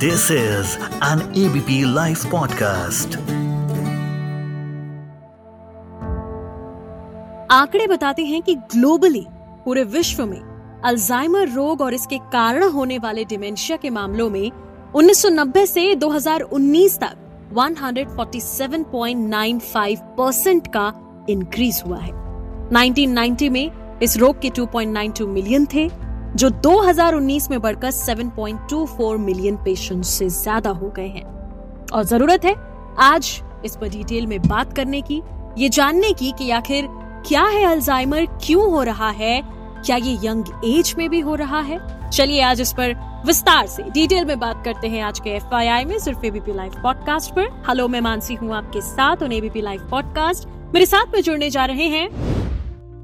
This is an ABP Life podcast. आंकड़े बताते हैं कि ग्लोबली पूरे विश्व में अल्जाइमर रोग और इसके कारण होने वाले डिमेंशिया के मामलों में 1990 से 2019 तक 147.95 परसेंट का इंक्रीज हुआ है 1990 में इस रोग के 2.92 मिलियन थे जो 2019 में बढ़कर 7.24 मिलियन पेशेंट से ज़्यादा हो गए हैं और ज़रूरत है आज इस पर डिटेल में बात करने की, ये जानने की कि आखिर क्या है अल्जाइमर क्यों हो रहा है, क्या ये यंग एज में भी हो रहा है चलिए आज इस पर विस्तार से डिटेल में बात करते हैं आज के एफआईआई में, सिर्फ़ एबीपी लाइव पॉडकास्ट पर हेलो मैं मानसी हूँ आपके साथ और एबीपी लाइव पॉडकास्ट मेरे साथ में जुड़ने जा रहे हैं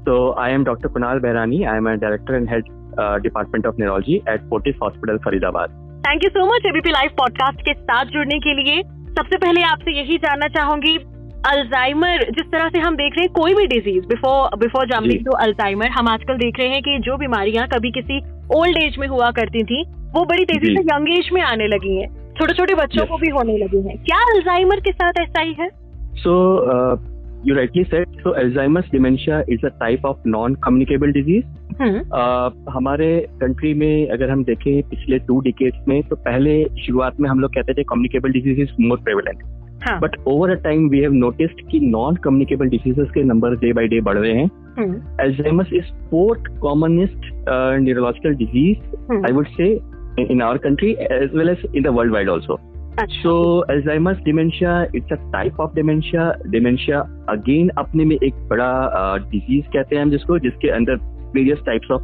So, I am Dr. Kunal Behrani. I am a director head uh, of of at at hospital Faridabad thank you so much ABP live podcast के साथ जुड़ने के लिए सबसे पहले आपसे यही जानना चाहूँगी अल्जाइमर जिस तरह से हम देख रहे हैं कोई भी disease before before jumping to Alzheimer हम आजकल देख रहे हैं कि जो बीमारियाँ कभी किसी ओल्ड एज में हुआ करती थी वो बड़ी तेज़ी। से यंग एज में आने लगी हैं छोटे छोटे बच्चों. को भी होने लगी हैं क्या अल्जाइमर के साथ ऐसा ही है so you you rightly said. So Alzheimer's dementia is a type of non-communicable disease. Hmm. हमारे कंट्री में अगर हम देखें पिछले टू डिकेट्स में तो पहले शुरुआत में हम लोग कहते थे communicable disease is more prevalent but over a time we have noticed कि नॉन कम्युनिकेबल डिजीजेस के नंबर डे बाय डे बढ़ रहे हैं. Alzheimer's is fourth commonest neurological disease I would say in our country as well as in the world wide also so Alzheimer's dementia it's a type of dementia dementia again अपने में एक बड़ा disease uh, कहते हैं हम जिसको जिसके अंदर वेरियस टाइप्स ऑफ़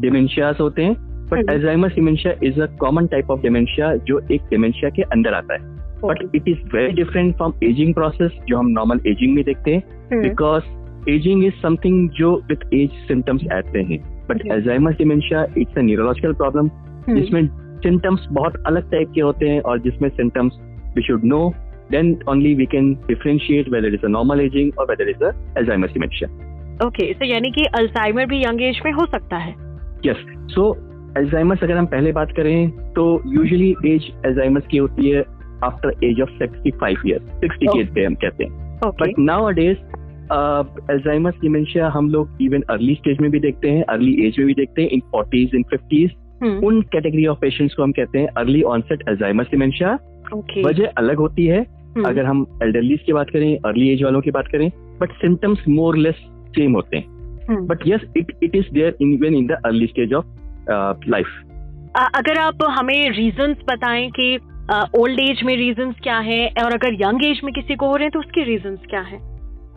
डिमेंशिया होते हैं but Alzheimer's dementia is a common type of dementia जो एक डिमेंशिया के अंदर आता है। But it is very different from ageing process जो हम नॉर्मल एजिंग में देखते हैं बिकॉज़ एजिंग इज़ समथिंग जो विथ एज सिम्टम्स आते हैं। But Alzheimer's dementia it's a neurological problem जिसमें सिम्टम्स बहुत अलग टाइप के होते हैं और जिसमें symptoms we should know then only we can differentiate whether is a normal ageing और whether is a dementia okay तो यानी कि अल्जाइमर भी यंग एज में हो सकता है। यस सो Alzheimer's अगर हम पहले बात करें तो usually एज Alzheimer's की होती है after age of 65 years 60 Oh. के age पे हम कहते हैं। But nowadays Alzheimer's dementia हम लोग इवन अर्ली स्टेज में भी देखते हैं अर्ली एज में भी देखते हैं इन फोर्टीज इन फिफ्टीज उन कैटेगरी ऑफ़ पेशेंट्स को हम कहते हैं अर्ली ऑनसेट एल्जाइमर्स डिमेंशिया वजह अलग होती है हम्म, अगर हम एल्डरलीज की बात करें अर्ली एज वालों की बात करें but symptoms more less same होते हैं। But yes it it is there even in the early stage of life अगर आप हमें रीजंस बताएँ कि ओल्ड एज में रीजंस क्या है और अगर यंग एज में किसी को हो रहे हैं तो उसके रीजंस क्या है?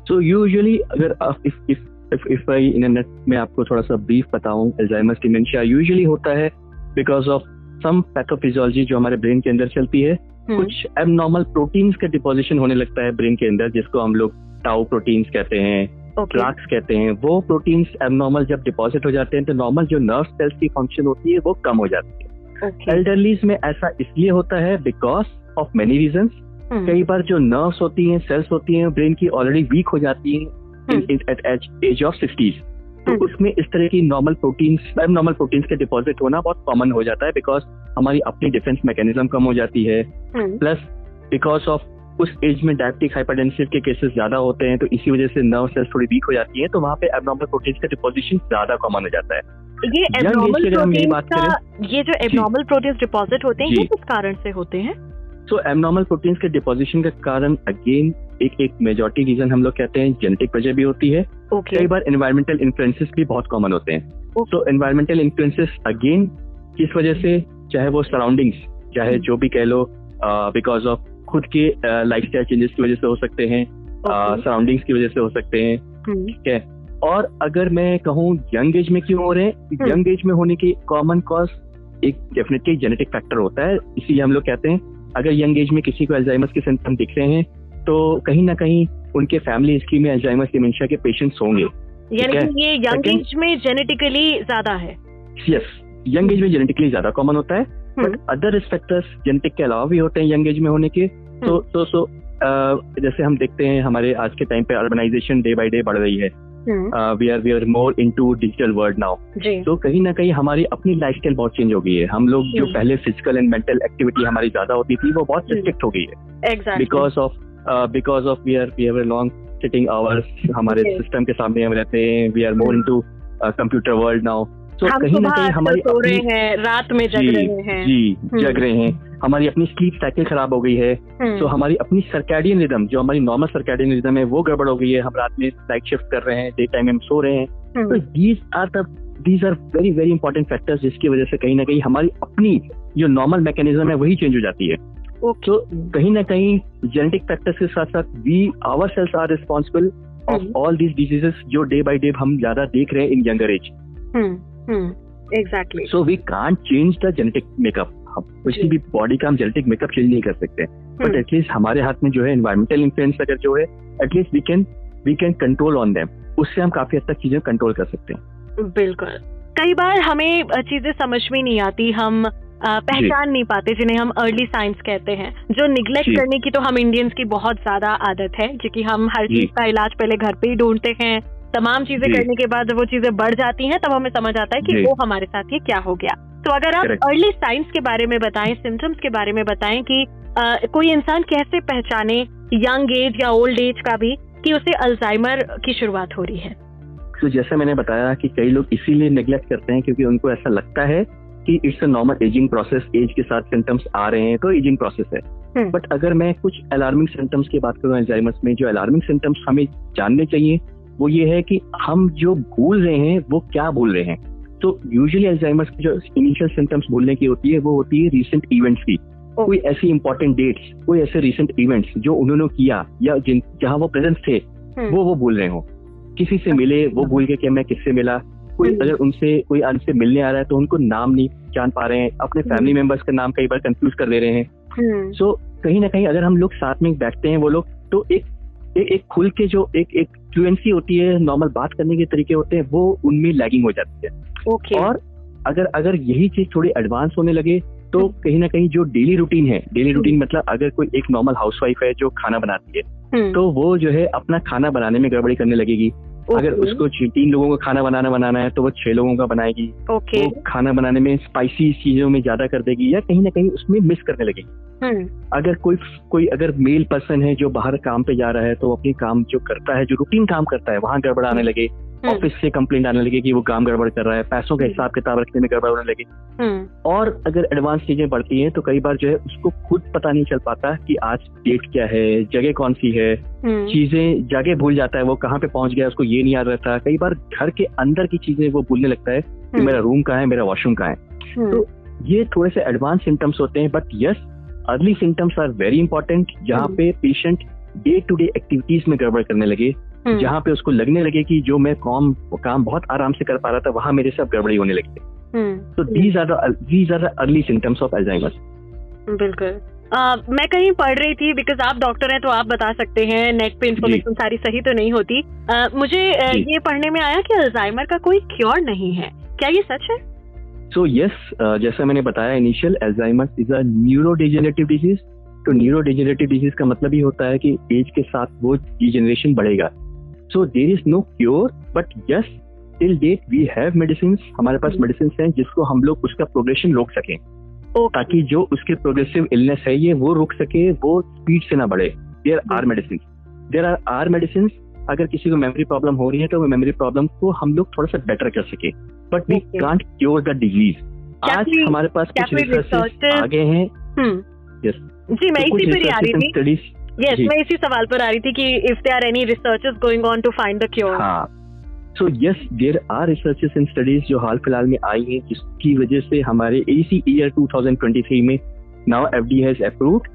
सो यूजुअली अगर if if if I in net में आपको थोड़ा सा ब्रीफ बताऊँ एल्जाइमर्स डिमेंशिया यूजुअली होता है बिकॉज़ ऑफ़ सम पैथोफिजियोलॉजी जो हमारे ब्रेन के अंदर चलती है। हम्म, कुछ एबनॉर्मल प्रोटीन्स का डिपोजिशन होने लगता है ब्रेन के अंदर जिसको हम लोग टाउ प्रोटीन्स कहते हैं। प्लाक्स कहते हैं वो प्रोटीन्स एबनॉर्मल जब डिपॉजिट हो जाते हैं तो नॉर्मल जो नर्व सेल्स की फ़ंक्शन होती है वो कम हो जाती है। एल्डरलीज में ऐसा इसलिए होता है बिकॉज़ ऑफ़ मेनी हम्म, कई बार जो नर्व्स होती हैं सेल्स होती हैं ब्रेन की ऑलरेडी वीक हो जाती हैं at age age of sixties तो हम्म। उसमें इस तरह की नॉर्मल प्रोटीन्स नॉर्मल प्रोटीन्स के डिपॉजिट होना बहुत कॉमन हो जाता है बिकॉज़ हमारी अपनी डिफेंस मैकेनिज्म कम हो जाती है। प्लस बिकॉज़ ऑफ़ उस एज में डायबिटिक हाइपरटेंसिव के केसेस ज़्यादा होते हैं तो इसी वजह से नर्व सेल्स थोड़ी वीक हो जाती हैं तो वहाँ पे एबनॉर्मल प्रोटीन्स का डिपोजिशन ज़्यादा कॉमन हो जाता है। ये एबनॉर्मल प्रोटीन्स ये जो एबनॉर्मल प्रोटीन्स डिपॉजिट होते हैं ये किस कारण से होते हैं? सो एबनॉर्मल प्रोटीन्स के डिपोजिशन का कारण अगेन एक एक मेजोरिटी रीजन हम लोग कहते हैं जेनेटिक वजह भी होती है। ओके कई बार एनवायरमेंटल इन्फ्लुएंसेस भी बहुत कॉमन होते हैं। तो एनवायरमेंटल इन्फ्लुएंसेस अगेन किस वजह से? चाहे वो सराउंडिंग्स चाहे जो। भी कह लो बिकॉज़ ऑफ़ खुद के लाइफ स्टाइल चेंजेस की वजह से हो सकते हैं सराउंडिंग्स की वजह से हो सकते हैं हम्म, ठीक है? और अगर मैं कहूँ यंग एज में क्यों हो रहे हैं? हम्म। यंग एज में होने की कॉमन कॉज एक डेफिनेटली जेनेटिक फैक्टर होता है इसीलिए हम लोग कहते हैं अगर यंग एज में किसी को एल्जाइमस के सिम्टम दिख रहे हैं तो कहीं ना कहीं उनके फैमिली हिस्ट्री में अल्जाइमर्स डिमेंशिया के पेशेंट्स होंगे यानी ये यंग एज में जेनेटिकली ज़्यादा है। यस यंग एज में जेनेटिकली ज़्यादा कॉमन होता है हम्म। But other risk factors genetic के अलावा भी होते हैं यंग एज में होने के। तो तो सो जैसे हम देखते हैं हमारे आज के टाइम पे अर्बनाइजेशन डे बाय डे बढ़ रही है। We are we are more into digital world now तो कहीं ना कहीं हमारी अपनी लाइफ स्टाइल बहुत चेंज हो गई है। हम लोग जो हम्म। पहले फ़िज़िकल एंड मेंटल एक्टिविटी हमारी ज़्यादा होती थी वो बहुत हम्म। रिस्ट्रिक्ट हो गई है। Because of because of we are we have long sitting hours हमारे सिस्टम के सामने हम रहते हैं। We are more into computer world now तो हम कहीं ना कहीं हमारी सो रहे हैं रात में जग रहे हैं। जी हम्म। जग रहे हैं। हमारी अपनी स्लीप साइकिल खराब हो गई है। हम्म, तो हमारी अपनी सर्कैडियन रिदम जो हमारी नॉर्मल सर्कैडियन रिदम है वो गड़बड़ हो गई है। हम रात में नाइट शिफ्ट कर रहे हैं डे टाइम में हम सो रहे हैं। तो हम्म, these are the these are very very important factors जिसकी वजह से कहीं ना कहीं हमारी अपनी जो नॉर्मल मैकेनिज्म है वही चेंज हो जाती है। तो कहीं ना कहीं जेनेटिक फैक्टर्स के साथ साथ we our cells are responsible of. All these diseases जो डे बाई डे हम ज़्यादा देख रहे हैं in younger age exactly so we can't change the genetic makeup किसी भी बॉडी का हम जेनेटिक मेकअप चेंज नहीं कर सकते। हम्म। बट एटलीस्ट हमारे हाथ में जो है एनवायरमेंटल इन्फ्लुएंस अगर जो है at least we can we can control on them उससे हम काफ़ी हद तक चीज़ें कंट्रोल कर सकते हैं। बिल्कुल। कई बार हमें चीज़ें समझ में नहीं आती हम पहचान नहीं पाते जिन्हें हम अर्ली साइंस कहते हैं। जो निग्लेक्ट करने की तो हम इंडियंस की बहुत ज़्यादा आदत है क्योंकि हम हर चीज़ का इलाज पहले घर पे ही ढूंढते हैं। तमाम चीज़ें करने के बाद जब वो चीज़ें बढ़ जाती हैं तब हमें समझ आता है कि वो हमारे साथ ये क्या हो गया। तो अगर आप अर्ली साइंस के बारे में बताएँ सिम्टम्स के बारे में बताएँ कि अ, कोई इंसान कैसे पहचाने यंग एज या ओल्ड एज का भी कि उसे अल्जाइमर की शुरुआत हो रही है। तो जैसे मैंने बताया कि कई लोग इसीलिए नेग्लेक्ट करते हैं क्योंकि उनको ऐसा लगता है कि it's a normal ageing process age के साथ सिम्टम्स आ रहे हैं तो एजिंग प्रोसेस है। हम्म। बट अगर मैं कुछ अलार्मिंग सिम्टम्स की बात करूँ अल्जाइमर्स में जो अलार्मिंग सिम्टम्स हमें जानने चाहिए वो ये है कि हम जो भूल रहे हैं वो क्या भूल रहे हैं तो यूजुअली अल्जाइमर्स की जो इनिशियल सिम्टम्स भूलने की होती है वो होती है रीसेंट इवेंट्स की कोई ऐसी इंपॉर्टेंट डेट्स कोई ऐसे रिसेंट इवेंट्स जो उन्होंने किया या जिन जहाँ वो प्रेजेंट थे हम्म। वो वो भूल रहे हो किसी से मिले वो भूल गए कि मैं किससे मिला कोई हम्म। अगर उनसे कोई उनसे मिलने आ रहा है तो उनको नाम नहीं जान पा रहे हैं अपने हम्म। फैमिली मेंबर्स का नाम कई बार कंफ्यूज कर ले रहे हैं हम्म, सो कहीं ना कहीं अगर हम लोग साथ में बैठते हैं वो लोग तो एक एक, एक खुल के जो एक एक फ्लुएंसी होती है नॉर्मल बात करने के तरीके होते हैं वो उनमें लैगिंग हो जाती है। ओके और अगर अगर यही चीज़ थोड़ी एडवांस होने लगे तो हम्म। कहीं ना कहीं जो डेली रूटीन है डेली रूटीन मतलब अगर कोई एक नॉर्मल हाउसवाइफ है जो खाना बनाती है हम्म, तो वो जो है अपना खाना बनाने में गड़बड़ी करने लगेगी। Okay. अगर उसको तीन लोगों का खाना बनाना बनाना है तो वो छह लोगों का बनाएगी। ओके वो खाना बनाने में स्पाइसी चीज़ों में ज़्यादा कर देगी या कहीं ना कहीं उसमें मिस करने लगेगी। हम्म, अगर कोई कोई अगर मेल पर्सन है जो बाहर काम पे जा रहा है तो वो अपनी काम जो करता है जो रूटीन काम करता है वहाँ गड़बड़ आने लगे हम्म, ऑफ़िस से कंप्लेंट आने लगे कि वो काम गड़बड़ कर रहा है पैसों का हम्म। हिसाब किताब रखने में गड़बड़ होने लगे। हम्म, और अगर एडवांस चीज़ें बढ़ती हैं तो कई बार जो है उसको खुद पता नहीं चल पाता कि आज डेट क्या है जगह कौन सी है हम्म, चीज़ें जगह भूल जाता है वो कहाँ पे पहुँच गया उसको ये नहीं याद रहता। कई बार घर के अंदर की चीज़ें वो भूलने लगता है कि हम्म, मेरा रूम कहाँ है मेरा वॉशरूम कहाँ है। हम्म, तो ये थोड़े से एडवांस सिम्टम्स होते हैं but yes early symptoms are very important जहाँ। पे patient day to day activities में गड़बड़ करने लगे हम्म, जहाँ पे उसको लगने लगे कि जो मैं काम काम बहुत आराम से कर पा रहा था वहाँ मेरे से अब गड़बड़ी होने लगी। हम्म, तो these are these are early symptoms of Alzheimer's बिल्कुल। अ, मैं कहीं पढ़ रही थी बिकॉज़ आप डॉक्टर हैं तो आप बता सकते हैं नेट पे इन्फॉर्मेशन सारी सही तो नहीं होती। अ, मुझे जी। ये पढ़ने में आया कि अल्जाइमर का कोई क्योर नहीं है। क्या ये सच है? सो यस जैसा मैंने बताया initial Alzheimer's is a neurodegenerative disease तो न्यूरोडिजेनरेटिव डिज़ीज़ का मतलब ही होता है कि एज के साथ वो डिजेनरेशन बढ़ेगा. So there is no cure but yes till date we have medicine हमारे पास। मेडिसिन हैं जिसको हम लोग उसका प्रोग्रेशन रोक सकें। ताकि जो उसके प्रोग्रेसिव इलनेस है ये वो रुक सके वो स्पीड से ना बढ़े। There are. Medicine there are are medicine अगर किसी को मेमोरी प्रॉब्लम हो रही है तो वो मेमोरी प्रॉब्लम को हम लोग थोड़ा सा बेटर कर सके। But we. Can't cure the disease आज हमारे पास कुछ रिसर्चेस आगे हैं। हम्म, Yes. जी मैं तो इसी पर आ रही थी। यस मैं इसी सवाल पर आ रही थी कि if they are any researches going on to find the cure हाँ। So yes there are researches in studies जो हाल फ़िलहाल में आई हैं जिसकी वजह से हमारे इसी ईयर 2023 में now FDA has approved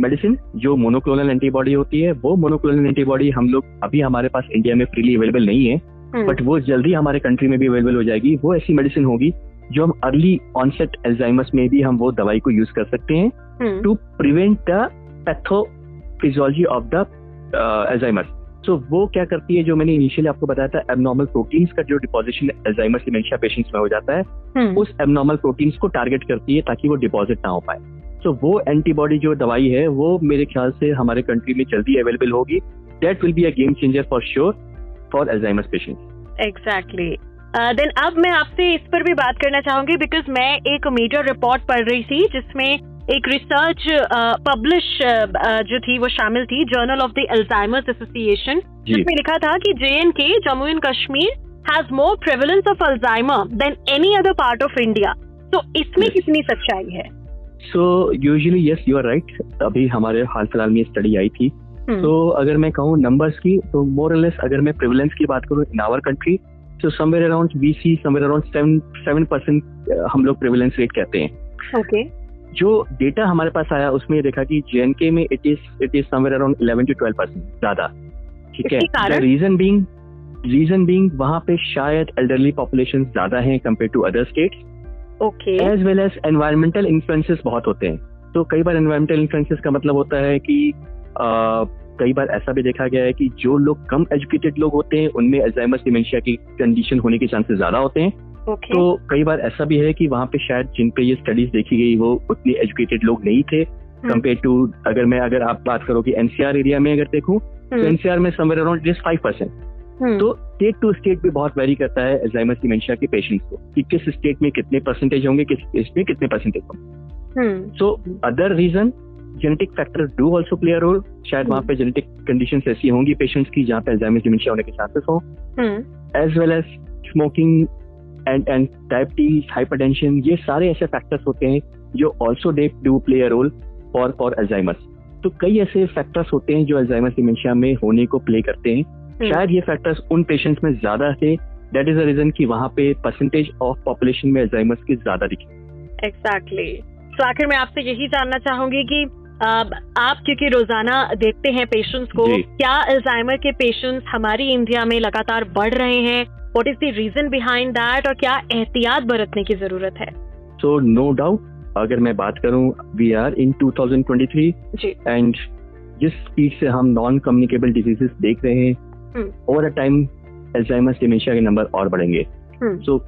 medicine जो मोनोक्लोनल एंटीबॉडी होती है वो मोनोक्लोनल एंटीबॉडी हम लोग अभी हमारे पास इंडिया में फ्रीली अवेलेबल नहीं है। हम्म, बट वो जल्दी हमारे कंट्री में भी अवेलेबल हो जाएगी। वो ऐसी मेडिसिन होगी जो हम अर्ली ऑनसेट एल्जाइमस में भी हम वो दवाई को यूज़ कर सकते हैं to prevent the pathophysiology of the Alzheimer's so वो क्या करती है जो मैंने इनिशियली आपको बताया था एबनॉर्मल प्रोटीन्स का जो डिपोजिशन एल्जाइमर डिमेंशिया पेशेंट्स में हो जाता है हम्म, उस एबनॉर्मल प्रोटीन्स को टारगेट करती है ताकि वो डिपॉजिट ना हो पाए। सो वो एंटीबॉडी जो दवाई है वो मेरे ख्याल से हमारे कंट्री में जल्दी अवेलेबल होगी। That will be a game changer for sure for Alzheimer's patient exactly then अब मैं आपसे इस पर भी बात करना चाहूँगी बिकॉज़ मैं एक मीडिया रिपोर्ट पढ़ रही थी जिसमें एक रिसर्च पब्लिश uh, uh, जो थी वो शामिल थी journal of the Alzheimer's association जिसमें लिखा था कि J and K Jammu and Kashmir has more prevalence of Alzheimer than any other part of India तो इसमें Yes. कितनी सच्चाई है? So usually yes you are right अभी हमारे हाल फ़िलहाल में स्टडी आई थी। तो अगर मैं कहूँ नंबर्स की तो मोर लेस अगर मैं प्रिवलेंस की बात करूँ इन आवर कंट्री तो somewhere around we see somewhere around seven seven percent हम लोग प्रिवलेंस रेट कहते हैं। ओके जो डेटा हमारे पास आया उसमें देखा कि जे में it is it is somewhere around eleven to twelve percent ज़्यादा। ठीक है? रीजन बींग रीजन बींग वहाँ पे शायद एल्डरली पॉपुलेशन ज़्यादा है compare to other state okay as well as environmental influences बहुत होते हैं। तो कई बार एनवायरमेंटल इन्फ्लुएंसेस का मतलब होता है कि कई बार ऐसा भी देखा गया है कि जो लोग कम एजुकेटेड लोग होते हैं उनमें अल्जाइमर्स डिमेंशिया की कंडीशन होने के चांसेस ज़्यादा होते हैं। ओके। तो कई बार ऐसा भी है कि वहाँ पे शायद जिन पे ये स्टडीज़ देखी गई वो उतने एजुकेटेड लोग नहीं थे। कंपेयर टू अगर मैं अगर आप बात करो कि एनसीआर एरिया में अगर देखूँ तो हम्म, एनसीआर में somewhere around just five percent hmm, तो स्टेट टू स्टेट भी बहुत वेरी करता है अल्जाइमर्स डिमेंशिया के पेशेंट्स को कि किस स्टेट में कितने परसेंटेज होंगे किस स्टेट में कितने परसेंटेज होंगे। हम्म, so other reason genetic factor do also play role शायद वहाँ पे जेनेटिक कंडीशन ऐसी होंगी पेशेंट्स की जहाँ पे अल्जाइमर्स डिमेंशिया होने के चांसेस हो। As well as smoking and and diabetes hypertension ये सारे ऐसे फैक्टर्स होते हैं जो also they do play a role for for Alzheimer's तो कई ऐसे फैक्टर्स होते हैं जो अल्जाइमर्स डिमेंशिया में होने को प्ले करते हैं। हम्म, शायद ये फैक्टर्स उन पेशेंट्स में ज़्यादा थे। दैट इज़ अ रीजन कि वहाँ पे परसेंटेज ऑफ़ पॉपुलेशन में अल्जाइमर्स की ज़्यादा दिखी। एग्जैक्टली तो आखिर मैं आपसे यही जानना चाहूँगी कि आप क्योंकि रोज़ाना देखते हैं पेशेंट्स को क्या अल्जाइमर के पेशेंट्स हमारी इंडिया में लगातार बढ़ रहे हैं? What is the reason behind that और क्या एहतियात बरतने की ज़रूरत है? सो नो डाउट अगर मैं बात करूँ वी आर इन 2023 जी। एंड जिस स्पीड से हम नॉन कम्युनिकेबल डिजीजेस देख रहे हैं। Over a time Alzheimer's dementia के नंबर और बढ़ेंगे। हम्म। सो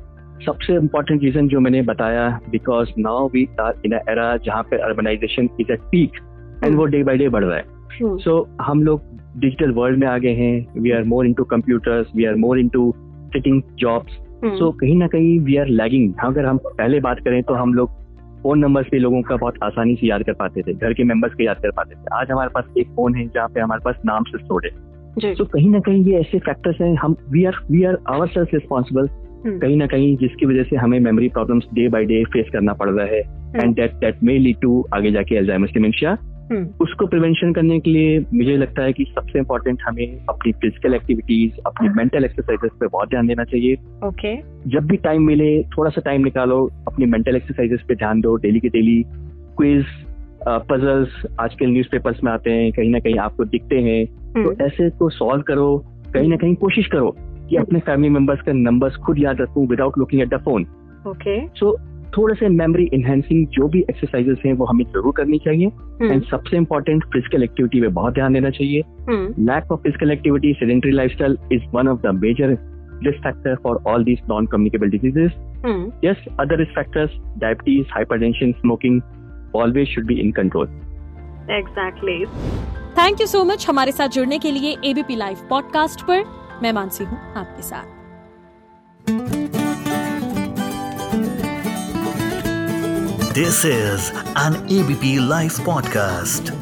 सबसे इम्पोर्टेंट रीजन जो मैंने बताया because now we are in era जहाँ पे urbanisation is at peak and वो डे बाई डे बढ़ रहा है। सो हम लोग डिजिटल वर्ल्ड में आ गए हैं we are more into computers we are more into sitting jobs so कहीं ना कहीं वी आर लैगिंग अगर हम पहले बात करें तो हम लोग फ़ोन नंबर्स पे लोगों का बहुत आसानी से याद कर पाते थे घर के मेंबर्स के याद कर पाते थे। आज हमारे पास एक फ़ोन है जहाँ पे हमारे पास नाम से स्टोर्ड है। तो कहीं ना कहीं ये ऐसे फैक्टर्स हैं हम we are we are our self responsible कहीं ना कहीं जिसकी वजह से हमें memory problems day by day face करना पड़ रहा है and that that may lead to आगे जाके डिमेंशिया हम्म, उसको प्रिवेंशन करने के लिए मुझे लगता है कि सबसे इम्पोर्टेंट हमें अपनी फ़िज़िकल एक्टिविटीज़ अपनी मेंटल एक्सरसाइजेस पे बहुत ध्यान देना चाहिए। ओके जब भी टाइम मिले थोड़ा सा टाइम निकालो अपनी मेंटल एक्सरसाइजेस पे ध्यान दो डेली के डेली क्विज पजल्स आजकल न्यूज़पेपर्स में आते हैं कहीं ना कहीं आपको दिखते हैं। हम्म, तो ऐसे को सॉल्व करो कहीं ना कहीं कोशिश करो। कि अपने फैमिली मेंबर्स का नंबर्स खुद याद रखूँ without looking at the phone okay so थोड़े से मेमोरी इन्हेंसिंग जो भी एक्सरसाइजेस हैं वो हमें ज़रूर करनी चाहिए। हम्म। एंड सबसे इम्पोर्टेंट फ़िज़िकल एक्टिविटी पे बहुत ध्यान देना चाहिए। Lack of physical activity sedentary lifestyle is one of the major risk factor for all these non communicable diseases yes other risk factors diabetes hyper smoking always should be in control exactly thank you so much हमारे साथ जुड़ने के लिए ABP live podcast पर। मैं मानसी हूँ आपके साथ। This is an ABP live podcast